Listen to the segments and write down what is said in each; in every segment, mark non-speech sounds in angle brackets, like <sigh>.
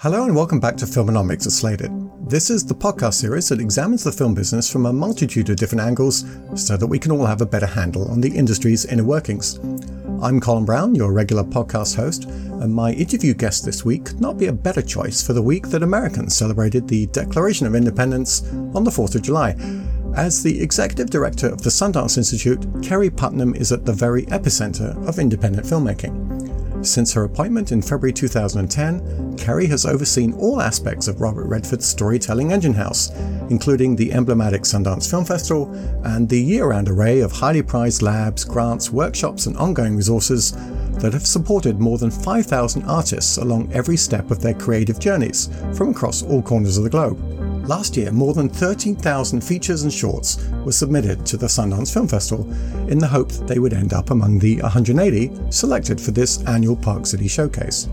Hello and welcome back to Filmonomics at Slated. This is the podcast series that examines the film business from a multitude of different angles so that we can all have a better handle on the industry's inner workings. I'm Colin Brown, your regular podcast host, and my interview guest this week could not be a better choice for the week that Americans celebrated the Declaration of Independence on the 4th of July. As the executive director of the Sundance Institute, Keri Putnam is at the very epicenter of independent filmmaking. Since her appointment in February 2010, Keri has overseen all aspects of Robert Redford's storytelling engine house, including the emblematic Sundance Film Festival and the year round array of highly prized labs, grants, workshops, and ongoing resources that have supported more than 5,000 artists along every step of their creative journeys from across all corners of the globe. Last year, more than 13,000 features and shorts were submitted to the Sundance Film Festival in the hope that they would end up among the 180 selected for this annual Park City Showcase.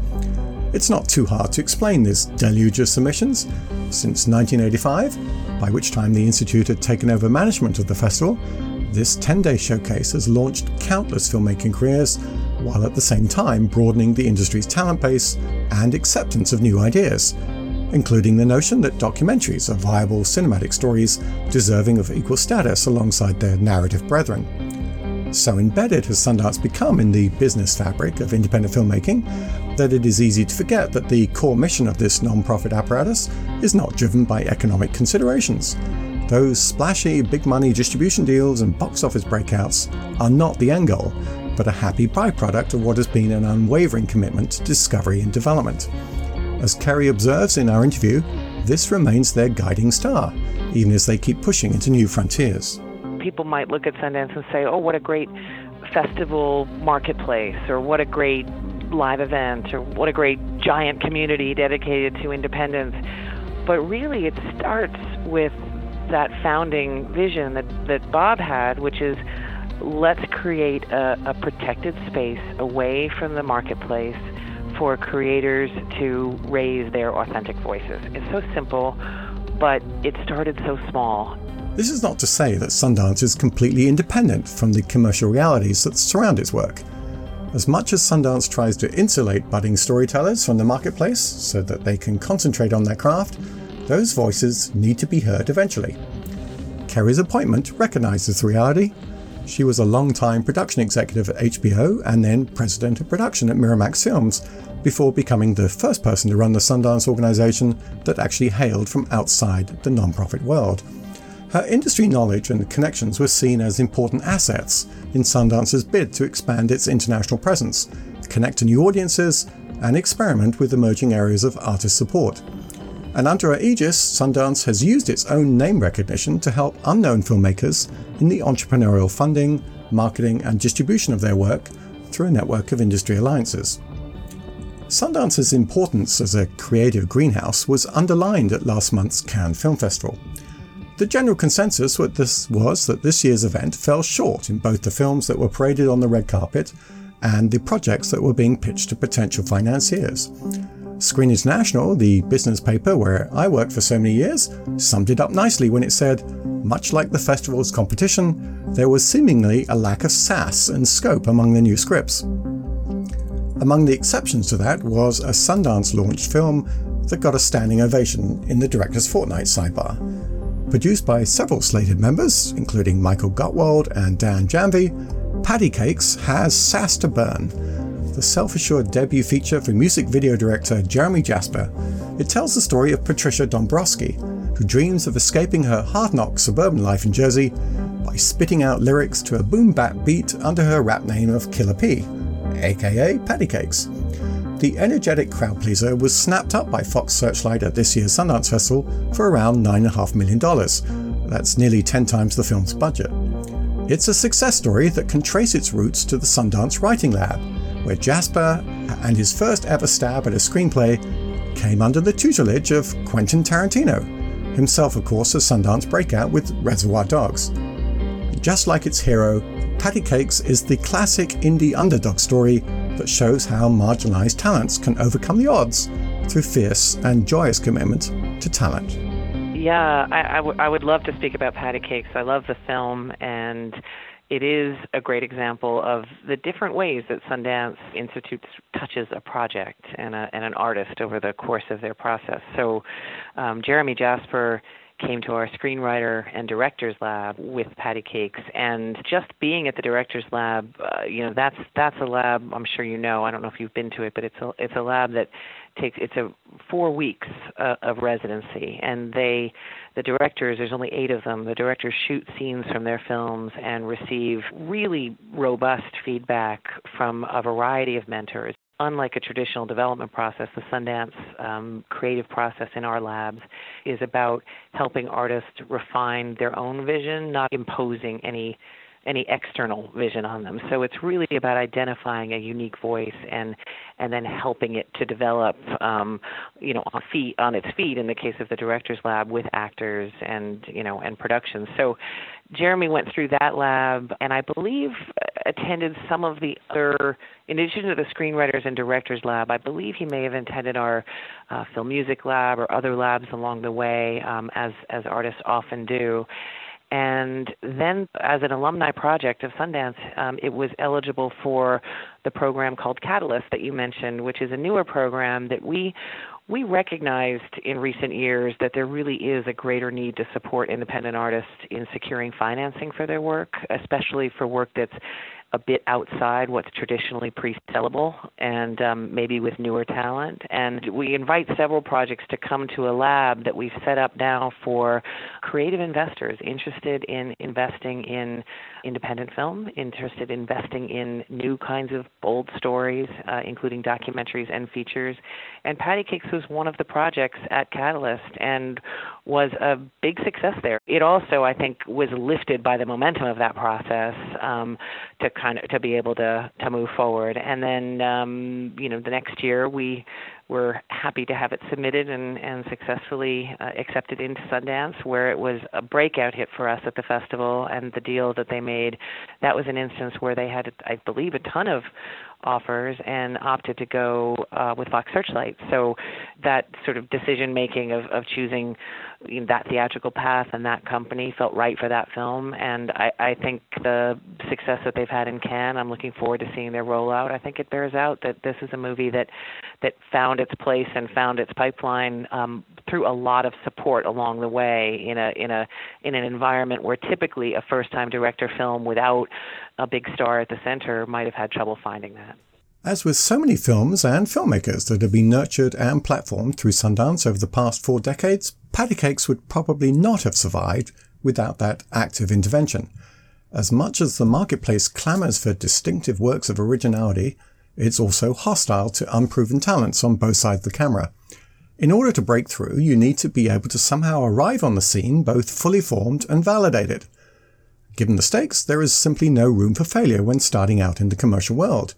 It's not too hard to explain this deluge of submissions. Since 1985, by which time the Institute had taken over management of the festival, this 10 day showcase has launched countless filmmaking careers while at the same time broadening the industry's talent base and acceptance of new ideas including the notion that documentaries are viable cinematic stories deserving of equal status alongside their narrative brethren. So embedded has Sundance become in the business fabric of independent filmmaking that it is easy to forget that the core mission of this non-profit apparatus is not driven by economic considerations. Those splashy big money distribution deals and box office breakouts are not the end goal, but a happy byproduct of what has been an unwavering commitment to discovery and development. As Keri observes in our interview, this remains their guiding star, even as they keep pushing into new frontiers. People might look at Sundance and say, oh, what a great festival marketplace, or what a great live event, or what a great giant community dedicated to independence. But really, it starts with that founding vision that, that Bob had, which is let's create a, a protected space away from the marketplace for creators to raise their authentic voices. It's so simple, but it started so small. This is not to say that Sundance is completely independent from the commercial realities that surround its work. As much as Sundance tries to insulate budding storytellers from the marketplace so that they can concentrate on their craft, those voices need to be heard eventually. Keri's appointment recognizes reality. She was a long-time production executive at HBO and then president of production at Miramax Films, before becoming the first person to run the Sundance organization that actually hailed from outside the non-profit world. Her industry knowledge and connections were seen as important assets in Sundance's bid to expand its international presence, connect to new audiences, and experiment with emerging areas of artist support. And under aegis, Sundance has used its own name recognition to help unknown filmmakers in the entrepreneurial funding, marketing, and distribution of their work through a network of industry alliances. Sundance's importance as a creative greenhouse was underlined at last month's Cannes Film Festival. The general consensus was that this year's event fell short in both the films that were paraded on the red carpet and the projects that were being pitched to potential financiers. Screen International, the business paper where I worked for so many years, summed it up nicely when it said, much like the festival's competition, there was seemingly a lack of sass and scope among the new scripts. Among the exceptions to that was a Sundance launched film that got a standing ovation in the Director's Fortnight sidebar. Produced by several slated members, including Michael Gottwald and Dan Janvey, Patti Cake$ has Sass to Burn, the self assured debut feature for music video director Geremy Jasper. It tells the story of Patricia Dombrowski, who dreams of escaping her hard knock suburban life in Jersey by spitting out lyrics to a boom bap beat under her rap name of Killer P aka Patti Cake$. The energetic crowd pleaser was snapped up by Fox Searchlight at this year's Sundance Festival for around $9.5 million. That's nearly 10 times the film's budget. It's a success story that can trace its roots to the Sundance Writing Lab, where Jasper and his first ever stab at a screenplay came under the tutelage of Quentin Tarantino, himself, of course, a Sundance breakout with Reservoir Dogs. Just like its hero, Patti Cake$ is the classic indie underdog story that shows how marginalized talents can overcome the odds through fierce and joyous commitment to talent. Yeah, I, I, w- I would love to speak about Patti Cake$. I love the film, and it is a great example of the different ways that Sundance Institute touches a project and, a, and an artist over the course of their process. So, um, Geremy Jasper came to our screenwriter and directors lab with Patti Cake$, and just being at the directors lab, uh, you know, that's that's a lab. I'm sure you know. I don't know if you've been to it, but it's a it's a lab that takes it's a four weeks uh, of residency, and they the directors there's only eight of them. The directors shoot scenes from their films and receive really robust feedback from a variety of mentors unlike a traditional development process, the Sundance um, creative process in our labs is about helping artists refine their own vision, not imposing any any external vision on them. So it's really about identifying a unique voice and and then helping it to develop, um, you know, on feet on its feet. In the case of the directors lab, with actors and you know and productions. So Geremy went through that lab, and I believe attended some of the other. In addition to the screenwriters and directors lab, I believe he may have attended our uh, film music lab or other labs along the way, um, as as artists often do. And then, as an alumni project of Sundance, um, it was eligible for the program called Catalyst that you mentioned, which is a newer program that we we recognized in recent years that there really is a greater need to support independent artists in securing financing for their work, especially for work that's a bit outside what's traditionally pre-sellable and um, maybe with newer talent. And we invite several projects to come to a lab that we've set up now for creative investors interested in investing in independent film, interested in investing in new kinds of bold stories, uh, including documentaries and features. And Patti Cake$ was one of the projects at Catalyst and was a big success there. It also, I think, was lifted by the momentum of that process um, to kind of to be able to to move forward. And then, um, you know, the next year we were happy to have it submitted and, and successfully uh, accepted into Sundance, where it was a breakout hit for us at the festival. And the deal that they made, that was an instance where they had, I believe, a ton of offers and opted to go uh, with Fox Searchlight. So that sort of decision making of, of choosing you know, that theatrical path and that company felt right for that film. And I, I think the success that they've had in Cannes, I'm looking forward to seeing their rollout. I think it bears out that this is a movie that that found its place and found its pipeline um, through a lot of support along the way in a in a in an environment where typically a first time director film without a big star at the center might have had trouble finding that. As with so many films and filmmakers that have been nurtured and platformed through Sundance over the past four decades, Patti Cake$ would probably not have survived without that active intervention. As much as the marketplace clamours for distinctive works of originality, it's also hostile to unproven talents on both sides of the camera. In order to break through, you need to be able to somehow arrive on the scene both fully formed and validated. Given the stakes, there is simply no room for failure when starting out in the commercial world,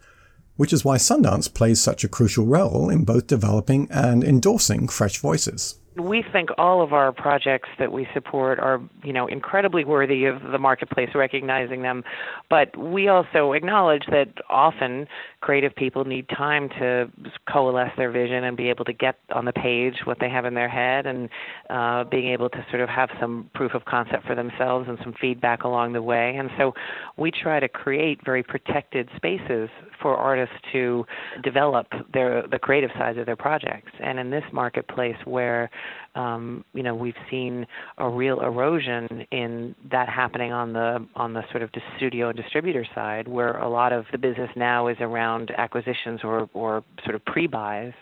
which is why Sundance plays such a crucial role in both developing and endorsing fresh voices we think all of our projects that we support are, you know, incredibly worthy of the marketplace recognizing them. But we also acknowledge that often creative people need time to coalesce their vision and be able to get on the page what they have in their head and uh, being able to sort of have some proof of concept for themselves and some feedback along the way. And so we try to create very protected spaces for artists to develop their the creative sides of their projects. And in this marketplace where um, you know we've seen a real erosion in that happening on the on the sort of studio and distributor side, where a lot of the business now is around acquisitions or or sort of pre-buys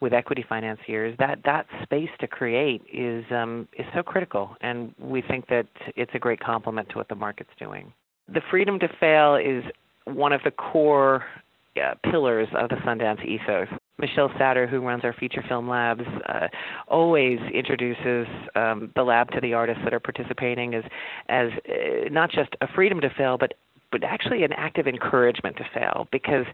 with equity financiers, that that space to create is um, is so critical, and we think that it's a great complement to what the market's doing. The freedom to fail is one of the core uh, pillars of the Sundance ethos. Michelle Satter, who runs our feature film labs, uh, always introduces um, the lab to the artists that are participating as as uh, not just a freedom to fail, but but actually an active encouragement to fail. Because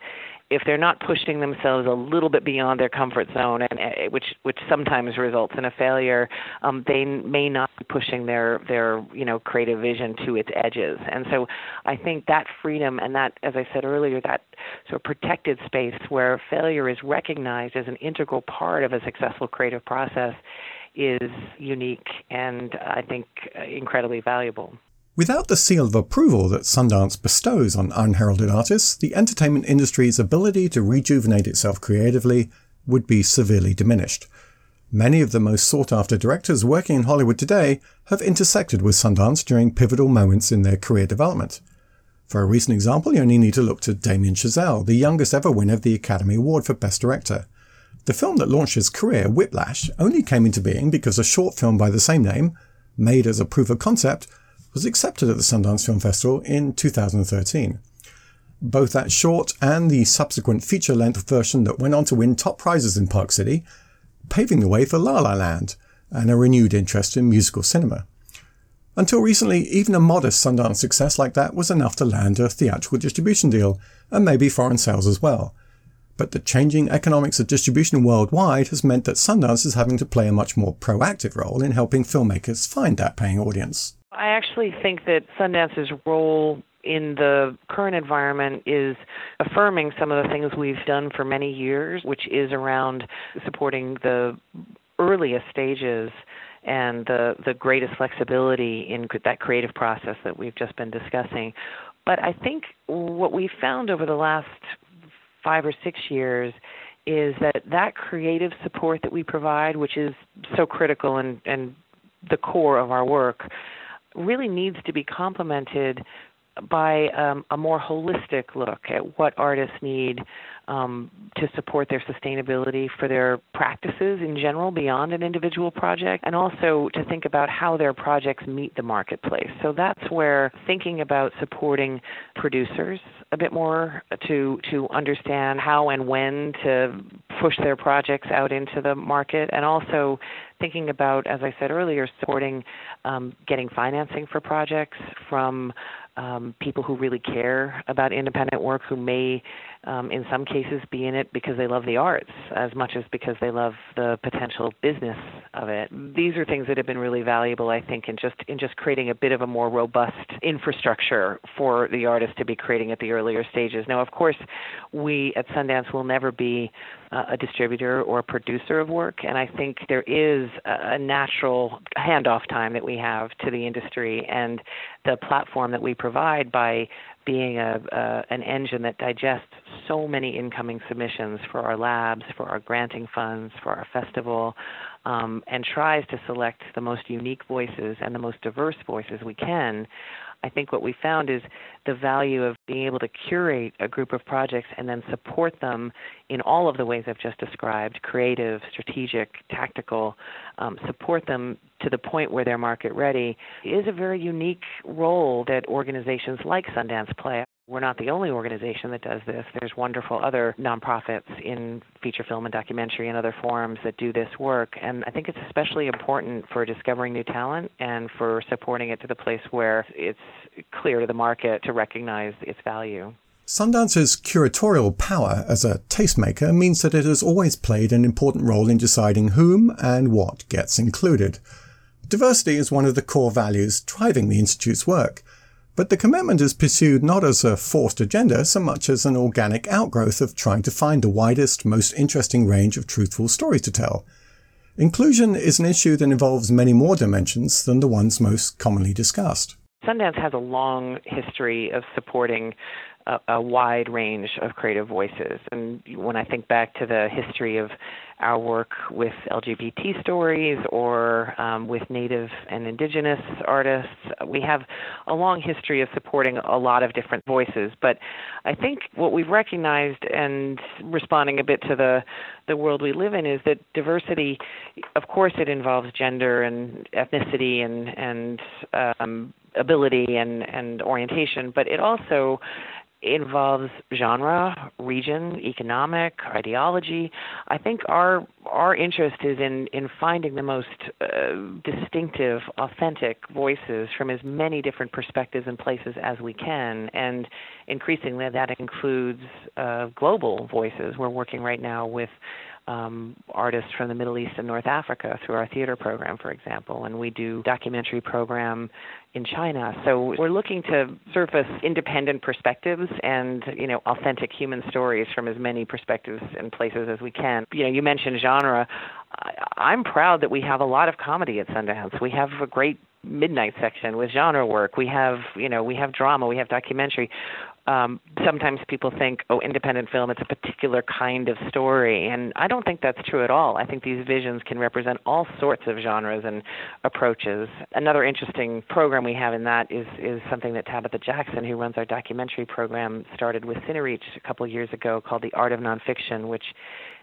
if they're not pushing themselves a little bit beyond their comfort zone and uh, which which sometimes results in a failure um, they may not be pushing their their you know creative vision to its edges. And so i think that freedom and that as i said earlier that sort of protected space where failure is recognized as an integral part of a successful creative process is unique and i think uh, incredibly valuable Without the seal of approval that Sundance bestows on unheralded artists, the entertainment industry's ability to rejuvenate itself creatively would be severely diminished. Many of the most sought after directors working in Hollywood today have intersected with Sundance during pivotal moments in their career development. For a recent example, you only need to look to Damien Chazelle, the youngest ever winner of the Academy Award for Best Director. The film that launched his career, Whiplash, only came into being because a short film by the same name, made as a proof of concept, was accepted at the Sundance Film Festival in 2013. Both that short and the subsequent feature length version that went on to win top prizes in Park City, paving the way for La La Land and a renewed interest in musical cinema. Until recently, even a modest Sundance success like that was enough to land a theatrical distribution deal, and maybe foreign sales as well. But the changing economics of distribution worldwide has meant that Sundance is having to play a much more proactive role in helping filmmakers find that paying audience. I actually think that Sundance's role in the current environment is affirming some of the things we've done for many years, which is around supporting the earliest stages and the the greatest flexibility in that creative process that we've just been discussing. But I think what we found over the last 5 or 6 years is that that creative support that we provide, which is so critical and and the core of our work, really needs to be complemented by um, a more holistic look at what artists need um, to support their sustainability for their practices in general beyond an individual project, and also to think about how their projects meet the marketplace. So that's where thinking about supporting producers a bit more to to understand how and when to push their projects out into the market, and also thinking about, as I said earlier, supporting um, getting financing for projects from um, people who really care about independent work, who may, um, in some cases, be in it because they love the arts as much as because they love the potential business of it. These are things that have been really valuable, I think, in just in just creating a bit of a more robust infrastructure for the artist to be creating at the earlier stages. Now, of course, we at Sundance will never be uh, a distributor or a producer of work, and I think there is a, a natural handoff time that we have to the industry and the platform that we provide by being a, an engine that digests so many incoming submissions for our labs, for our granting funds, for our festival, um, and tries to select the most unique voices and the most diverse voices we can. I think what we found is the value of being able to curate a group of projects and then support them in all of the ways I've just described creative, strategic, tactical, um, support them to the point where they're market ready is a very unique role that organizations like Sundance play. We're not the only organization that does this. There's wonderful other nonprofits in feature film and documentary and other forums that do this work. And I think it's especially important for discovering new talent and for supporting it to the place where it's clear to the market to recognize its value. Sundance's curatorial power as a tastemaker means that it has always played an important role in deciding whom and what gets included. Diversity is one of the core values driving the Institute's work. But the commitment is pursued not as a forced agenda so much as an organic outgrowth of trying to find the widest, most interesting range of truthful stories to tell. Inclusion is an issue that involves many more dimensions than the ones most commonly discussed. Sundance has a long history of supporting a, a, wide range of creative voices. And when I think back to the history of our work with LGBT stories or um, with Native and Indigenous artists, we have a long history of supporting a lot of different voices. But I think what we've recognized, and responding a bit to the the world we live in, is that diversity, of course, it involves gender and ethnicity and and um, ability and and orientation, but it also involves genre, region, economic, ideology. I think our our interest is in in finding the most uh, distinctive, authentic voices from as many different perspectives and places as we can, and increasingly that includes uh, global voices. We're working right now with um, artists from the Middle East and North Africa through our theater program, for example, and we do documentary program in China. So we're looking to surface independent perspectives and you know authentic human stories from as many perspectives and places as we can. You know, you mentioned genre. I'm proud that we have a lot of comedy at Sundance. We have a great midnight section with genre work. We have, you know, we have drama, we have documentary um, sometimes people think, oh, independent film, it's a particular kind of story. And I don't think that's true at all. I think these visions can represent all sorts of genres and approaches. Another interesting program we have in that is, is something that Tabitha Jackson, who runs our documentary program, started with Cinereach a couple of years ago called The Art of Nonfiction, which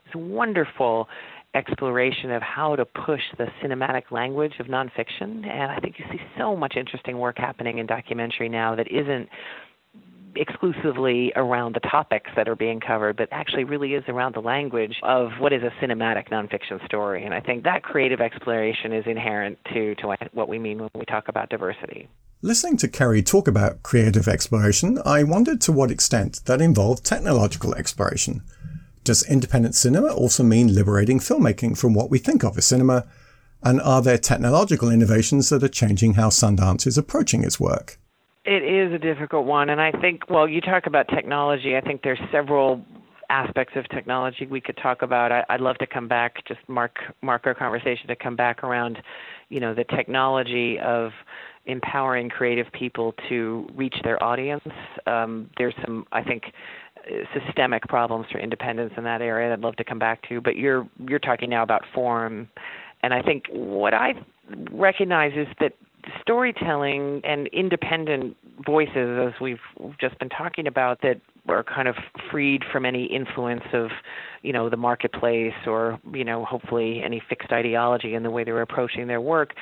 is a wonderful exploration of how to push the cinematic language of nonfiction. And I think you see so much interesting work happening in documentary now that isn't exclusively around the topics that are being covered, but actually really is around the language of what is a cinematic nonfiction story. And I think that creative exploration is inherent to, to what we mean when we talk about diversity. Listening to Keri talk about creative exploration, I wondered to what extent that involved technological exploration. Does independent cinema also mean liberating filmmaking from what we think of as cinema? And are there technological innovations that are changing how Sundance is approaching its work? It is a difficult one, and I think well, you talk about technology. I think there's several aspects of technology we could talk about. I, would love to come back, just mark mark our conversation to come back around, you know, the technology of empowering creative people to reach their audience. Um, there's some, I think, systemic problems for independence in that area. That I'd love to come back to. But you're you're talking now about form, and I think what I recognize is that storytelling and independent voices, as we've just been talking about, that are kind of freed from any influence of, you know, the marketplace or, you know, hopefully any fixed ideology in the way they're approaching their work.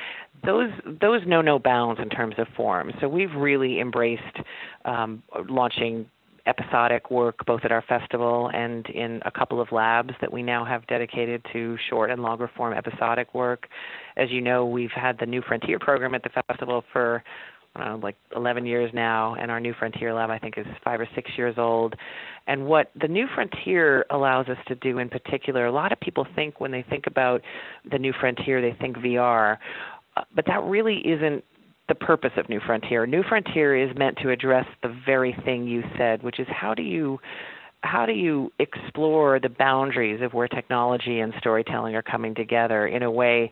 Those those know no bounds in terms of form. So we've really embraced um, launching episodic work both at our festival and in a couple of labs that we now have dedicated to short and longer form episodic work. As you know, we've had the New Frontier program at the festival for uh, like 11 years now, and our New Frontier lab I think is five or six years old. And what the New Frontier allows us to do in particular, a lot of people think when they think about the New Frontier, they think VR, uh, but that really isn't the purpose of New Frontier. New Frontier is meant to address the very thing you said, which is how do you how do you explore the boundaries of where technology and storytelling are coming together in a way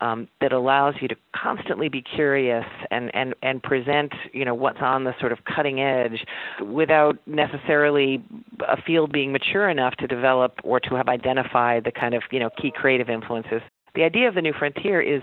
um, that allows you to constantly be curious and, and, and present you know what's on the sort of cutting edge without necessarily a field being mature enough to develop or to have identified the kind of you know key creative influences. The idea of the new frontier is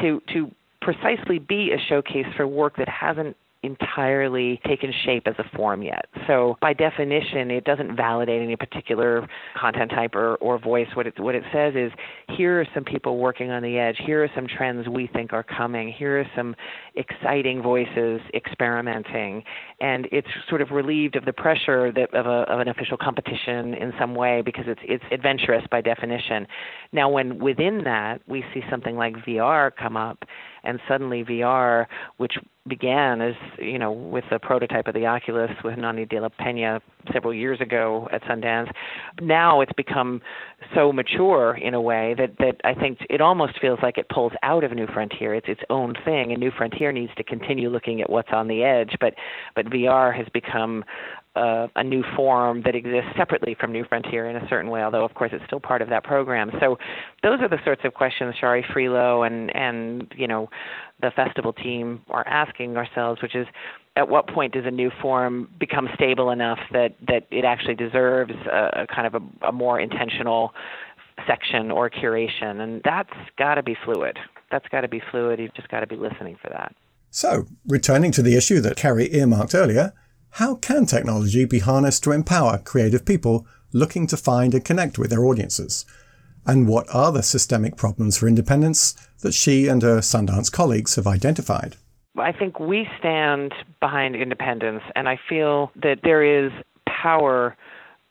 to to precisely be a showcase for work that hasn't entirely taken shape as a form yet. So by definition, it doesn't validate any particular content type or, or voice. What it what it says is here are some people working on the edge. Here are some trends we think are coming. Here are some exciting voices experimenting, and it's sort of relieved of the pressure that of, a, of an official competition in some way because it's it's adventurous by definition. Now, when within that we see something like VR come up and suddenly VR, which began as you know with the prototype of the Oculus with Nonny de la Peña several years ago at Sundance. Now it's become so mature in a way that that I think it almost feels like it pulls out of New Frontier. It's its own thing, and New Frontier needs to continue looking at what's on the edge. But but VR has become uh, a new form that exists separately from New Frontier in a certain way, although of course it's still part of that program. So those are the sorts of questions Shari Frilot and and you know the festival team are asking ourselves, which is at what point does a new form become stable enough that that it actually deserves a, a kind of a, a more intentional section or curation, and that's got to be fluid. That's got to be fluid. You've just got to be listening for that. So, returning to the issue that Keri earmarked earlier, how can technology be harnessed to empower creative people looking to find and connect with their audiences? And what are the systemic problems for independence that she and her Sundance colleagues have identified? I think we stand behind independence, and I feel that there is power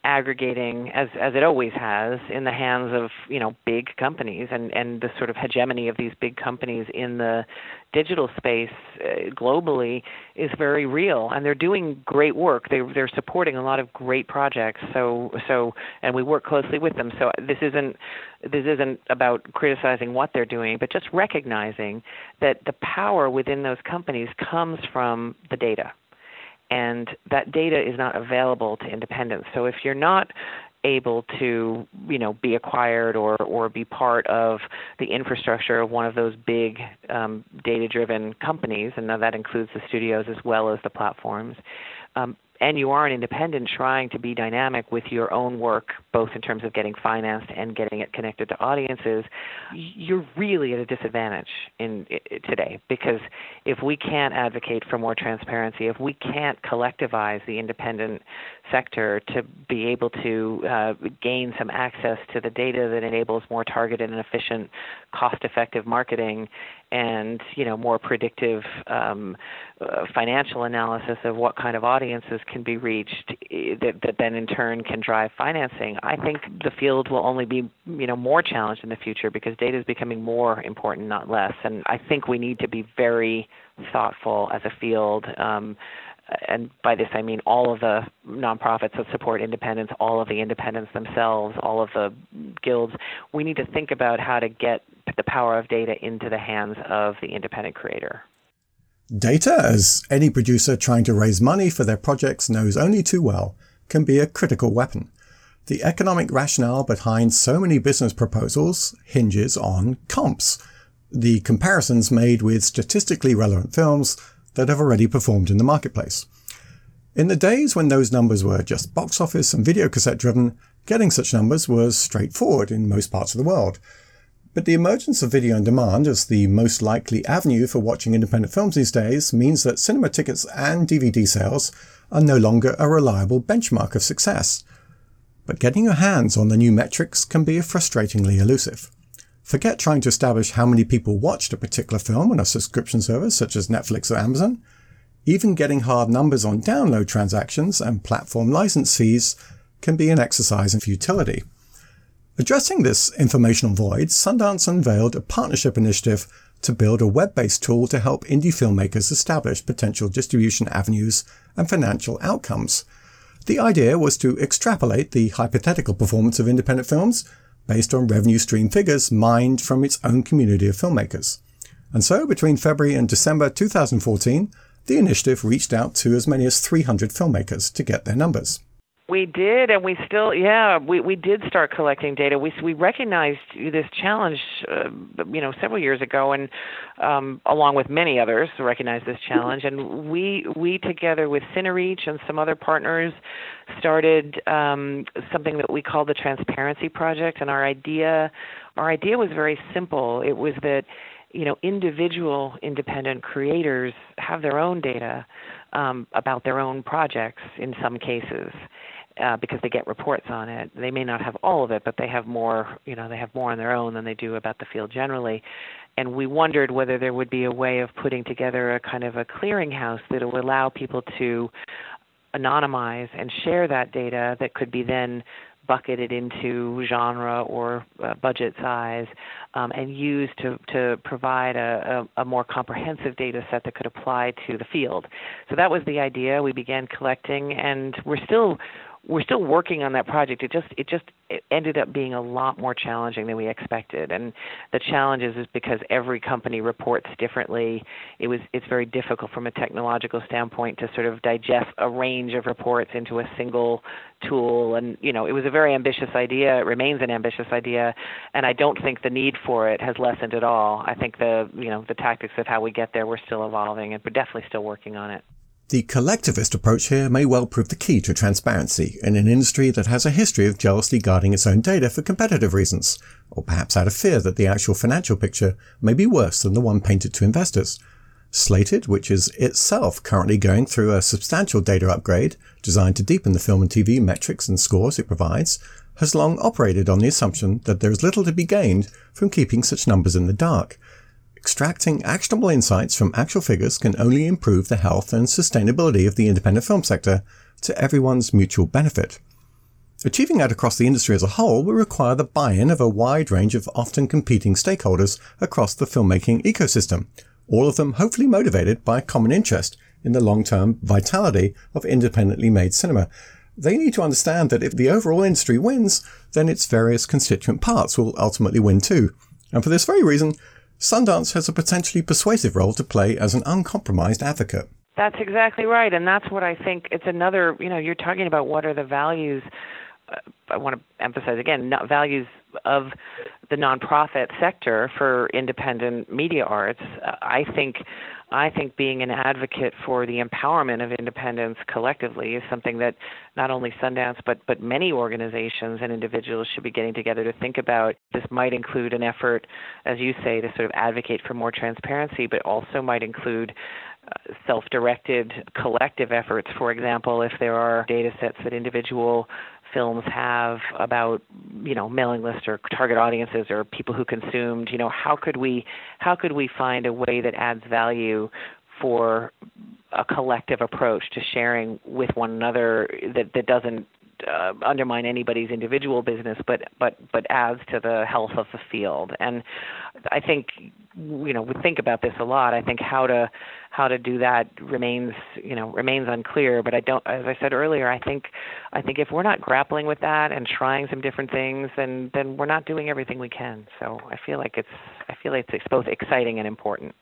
aggregating as as it always has in the hands of you know big companies and and the sort of hegemony of these big companies in the digital space uh, globally is very real. And they're doing great work. They they're supporting a lot of great projects. So so and we work closely with them. So this isn't this isn't about criticizing what they're doing but just recognizing that the power within those companies comes from the data and that data is not available to independents. So if you're not able to you know be acquired or or be part of the infrastructure of one of those big um, data driven companies and now that includes the studios as well as the platforms um, and you are an independent trying to be dynamic with your own work, both in terms of getting financed and getting it connected to audiences, you're really at a disadvantage in, today because if we can't advocate for more transparency, if we can't collectivize the independent sector to be able to uh, gain some access to the data that enables more targeted and efficient, cost-effective marketing, and you know more predictive um, uh, financial analysis of what kind of audiences can be reached eh, that, that then in turn can drive financing. I think the field will only be you know more challenged in the future because data is becoming more important, not less. And I think we need to be very thoughtful as a field. Um, and by this I mean all of the nonprofits that support independence, all of the independents themselves, all of the guilds. We need to think about how to get the power of data into the hands of the independent creator. Data, as any producer trying to raise money for their projects knows only too well, can be a critical weapon. The economic rationale behind so many business proposals hinges on comps, the comparisons made with statistically relevant films that have already performed in the marketplace. In the days when those numbers were just box office and videocassette driven, getting such numbers was straightforward in most parts of the world. But the emergence of video on demand as the most likely avenue for watching independent films these days means that cinema tickets and DVD sales are no longer a reliable benchmark of success. But getting your hands on the new metrics can be frustratingly elusive. Forget trying to establish how many people watched a particular film on a subscription service such as Netflix or Amazon. Even getting hard numbers on download transactions and platform license fees can be an exercise in futility. Addressing this informational void, Sundance unveiled a partnership initiative to build a web-based tool to help indie filmmakers establish potential distribution avenues and financial outcomes. The idea was to extrapolate the hypothetical performance of independent films based on revenue stream figures mined from its own community of filmmakers. And so, between February and December 2014, the initiative reached out to as many as 300 filmmakers to get their numbers. We did, and we still, yeah, we we did start collecting data. We we recognized this challenge, uh, you know, several years ago, and um, along with many others, recognized this challenge. And we we together with CineReach and some other partners started um, something that we call the Transparency Project. And our idea, our idea was very simple. It was that you know individual independent creators have their own data um, about their own projects in some cases uh, because they get reports on it. They may not have all of it, but they have more. You know, they have more on their own than they do about the field generally. And we wondered whether there would be a way of putting together a kind of a clearinghouse that would allow people to anonymize and share that data that could be then bucketed into genre or uh, budget size um, and used to, to provide a, a, a, more comprehensive data set that could apply to the field. So that was the idea. We began collecting, and we're still we're still working on that project. It just it just it ended up being a lot more challenging than we expected. And the challenges is because every company reports differently. It was it's very difficult from a technological standpoint to sort of digest a range of reports into a single tool. And you know, it was a very ambitious idea. It remains an ambitious idea, and I don't think the need for it has lessened at all. I think the you know the tactics of how we get there we're still evolving, and we're definitely still working on it. The collectivist approach here may well prove the key to transparency in an industry that has a history of jealously guarding its own data for competitive reasons, or perhaps out of fear that the actual financial picture may be worse than the one painted to investors. Slated, which is itself currently going through a substantial data upgrade designed to deepen the film and TV metrics and scores it provides, has long operated on the assumption that there is little to be gained from keeping such numbers in the dark, Extracting actionable insights from actual figures can only improve the health and sustainability of the independent film sector to everyone's mutual benefit. Achieving that across the industry as a whole will require the buy-in of a wide range of often competing stakeholders across the filmmaking ecosystem, all of them hopefully motivated by a common interest in the long-term vitality of independently made cinema. They need to understand that if the overall industry wins, then its various constituent parts will ultimately win too. And for this very reason, Sundance has a potentially persuasive role to play as an uncompromised advocate. That's exactly right. And that's what I think it's another, you know, you're talking about what are the values uh, I want to emphasize again, not values of the nonprofit sector for independent media arts. Uh, I think I think being an advocate for the empowerment of independence collectively is something that not only Sundance but but many organizations and individuals should be getting together to think about. This might include an effort, as you say, to sort of advocate for more transparency, but also might include uh, self-directed collective efforts. For example, if there are data sets that individual films have about you know mailing lists or target audiences or people who consumed you know how could we how could we find a way that adds value for a collective approach to sharing with one another that that doesn't uh, undermine anybody's individual business, but but but adds to the health of the field. And I think you know we think about this a lot. I think how to how to do that remains you know remains unclear. But I don't, as I said earlier, I think I think if we're not grappling with that and trying some different things, then then we're not doing everything we can. So I feel like it's I feel like it's both exciting and important.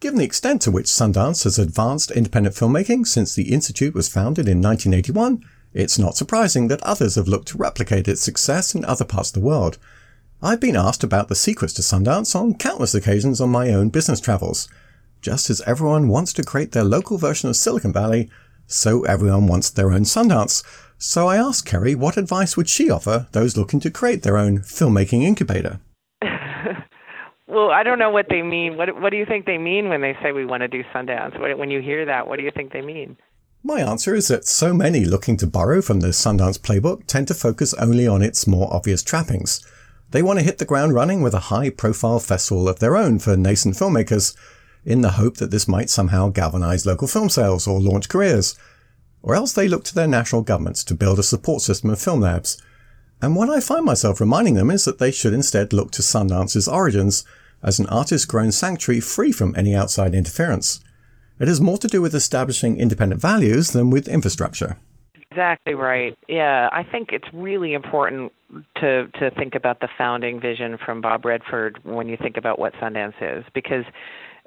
Given the extent to which Sundance has advanced independent filmmaking since the Institute was founded in 1981, it's not surprising that others have looked to replicate its success in other parts of the world. I've been asked about the secrets to Sundance on countless occasions on my own business travels. Just as everyone wants to create their local version of Silicon Valley, so everyone wants their own Sundance. So I asked Keri what advice would she offer those looking to create their own filmmaking incubator. <laughs> well, I don't know what they mean. What What do you think they mean when they say we want to do Sundance? When you hear that, what do you think they mean? My answer is that so many looking to borrow from the Sundance playbook tend to focus only on its more obvious trappings. They want to hit the ground running with a high profile festival of their own for nascent filmmakers, in the hope that this might somehow galvanize local film sales or launch careers. Or else they look to their national governments to build a support system of film labs. And what I find myself reminding them is that they should instead look to Sundance's origins as an artist grown sanctuary free from any outside interference. It has more to do with establishing independent values than with infrastructure. Exactly right. Yeah, I think it's really important to to think about the founding vision from Bob Redford when you think about what Sundance is because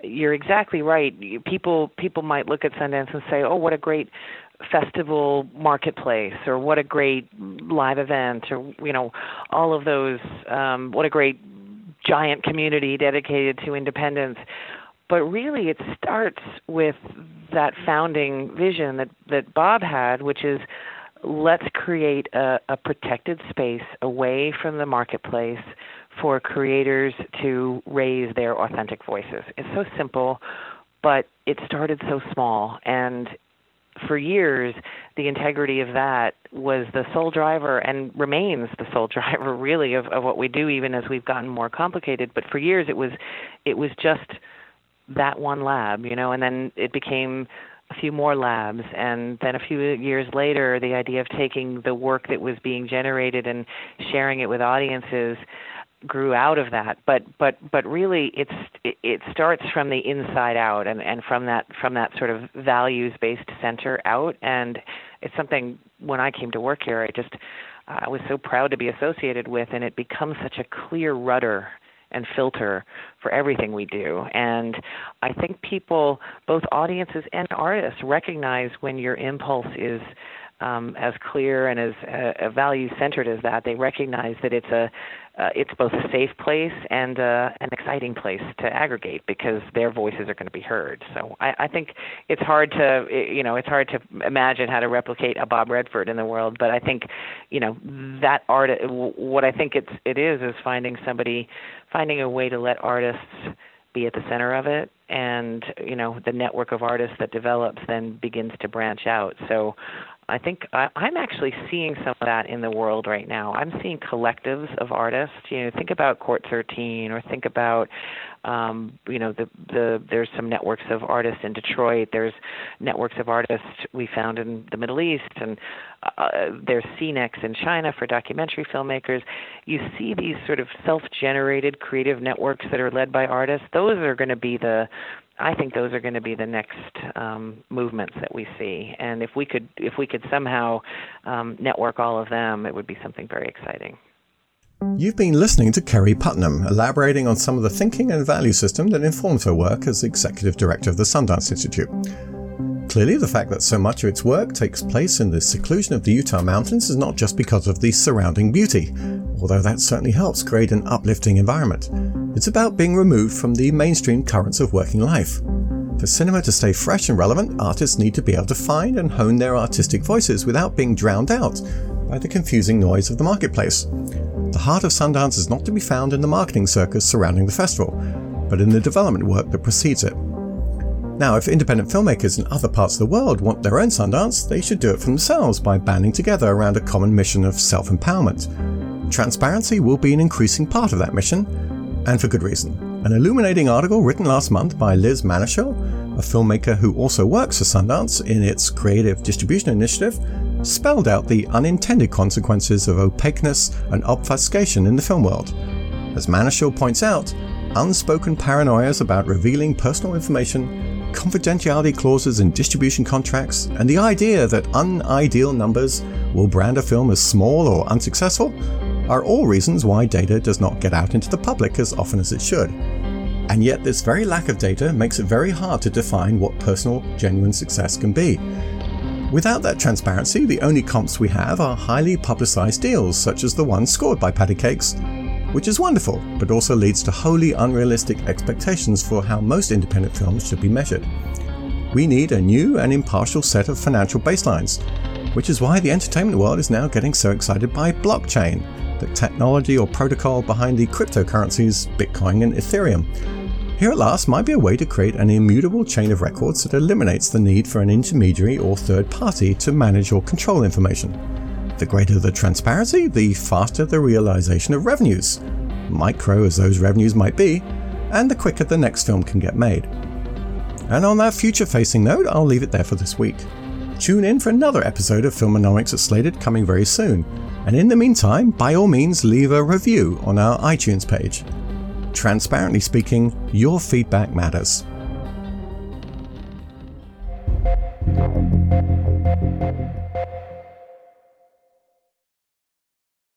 you're exactly right. People people might look at Sundance and say, "Oh, what a great festival marketplace," or "What a great live event," or you know, all of those. Um, what a great giant community dedicated to independence but really it starts with that founding vision that that Bob had, which is let's create a, a protected space away from the marketplace for creators to raise their authentic voices. It's so simple, but it started so small and for years, the integrity of that was the sole driver and remains the sole <laughs> driver, really, of, of what we do, even as we've gotten more complicated. But for years, it was, it was just that one lab, you know, and then it became a few more labs. And then a few years later the idea of taking the work that was being generated and sharing it with audiences grew out of that. But but but really it's it starts from the inside out and and from that from that sort of values based center out. And it's something when I came to work here I just I was so proud to be associated with and it becomes such a clear rudder and filter for everything we do. And I think people, both audiences and artists, recognize when your impulse is um, as clear and as uh, value centered as that. They recognize that it's a uh, it's both a safe place and uh, an exciting place to aggregate because their voices are going to be heard. So I, I think it's hard to you know it's hard to imagine how to replicate a Bob Redford in the world, but I think you know that art. What I think it's it is is finding somebody finding a way to let artists be at the center of it and you know the network of artists that develops then begins to branch out so I think I, I'm actually seeing some of that in the world right now. I'm seeing collectives of artists. You know, think about Court 13, or think about, um, you know, the the there's some networks of artists in Detroit. There's networks of artists we found in the Middle East, and uh, there's CNEX in China for documentary filmmakers. You see these sort of self-generated creative networks that are led by artists. Those are going to be the I think those are going to be the next um, movements that we see, and if we could if we could somehow um, network all of them, it would be something very exciting. You've been listening to Keri Putnam, elaborating on some of the thinking and value system that informs her work as executive director of the Sundance Institute. Clearly, the fact that so much of its work takes place in the seclusion of the Utah mountains is not just because of the surrounding beauty, although that certainly helps create an uplifting environment. It's about being removed from the mainstream currents of working life. For cinema to stay fresh and relevant, artists need to be able to find and hone their artistic voices without being drowned out by the confusing noise of the marketplace. The heart of Sundance is not to be found in the marketing circus surrounding the festival, but in the development work that precedes it. Now, if independent filmmakers in other parts of the world want their own Sundance, they should do it for themselves by banding together around a common mission of self empowerment. Transparency will be an increasing part of that mission, and for good reason. An illuminating article written last month by Liz Manashil, a filmmaker who also works for Sundance in its Creative Distribution Initiative, spelled out the unintended consequences of opaqueness and obfuscation in the film world. As Manashil points out, unspoken paranoias about revealing personal information, confidentiality clauses in distribution contracts, and the idea that unideal numbers will brand a film as small or unsuccessful are all reasons why data does not get out into the public as often as it should. And yet, this very lack of data makes it very hard to define what personal, genuine success can be. Without that transparency, the only comps we have are highly publicised deals, such as the one scored by Patti Cake$, which is wonderful, but also leads to wholly unrealistic expectations for how most independent films should be measured. We need a new and impartial set of financial baselines, which is why the entertainment world is now getting so excited by blockchain, the technology or protocol behind the cryptocurrencies Bitcoin and Ethereum. Here at last might be a way to create an immutable chain of records that eliminates the need for an intermediary or third party to manage or control information. The greater the transparency, the faster the realization of revenues, micro as those revenues might be, and the quicker the next film can get made. And on that future facing note, I'll leave it there for this week. Tune in for another episode of Filmonomics at Slated coming very soon. And in the meantime, by all means, leave a review on our iTunes page. Transparently speaking, your feedback matters.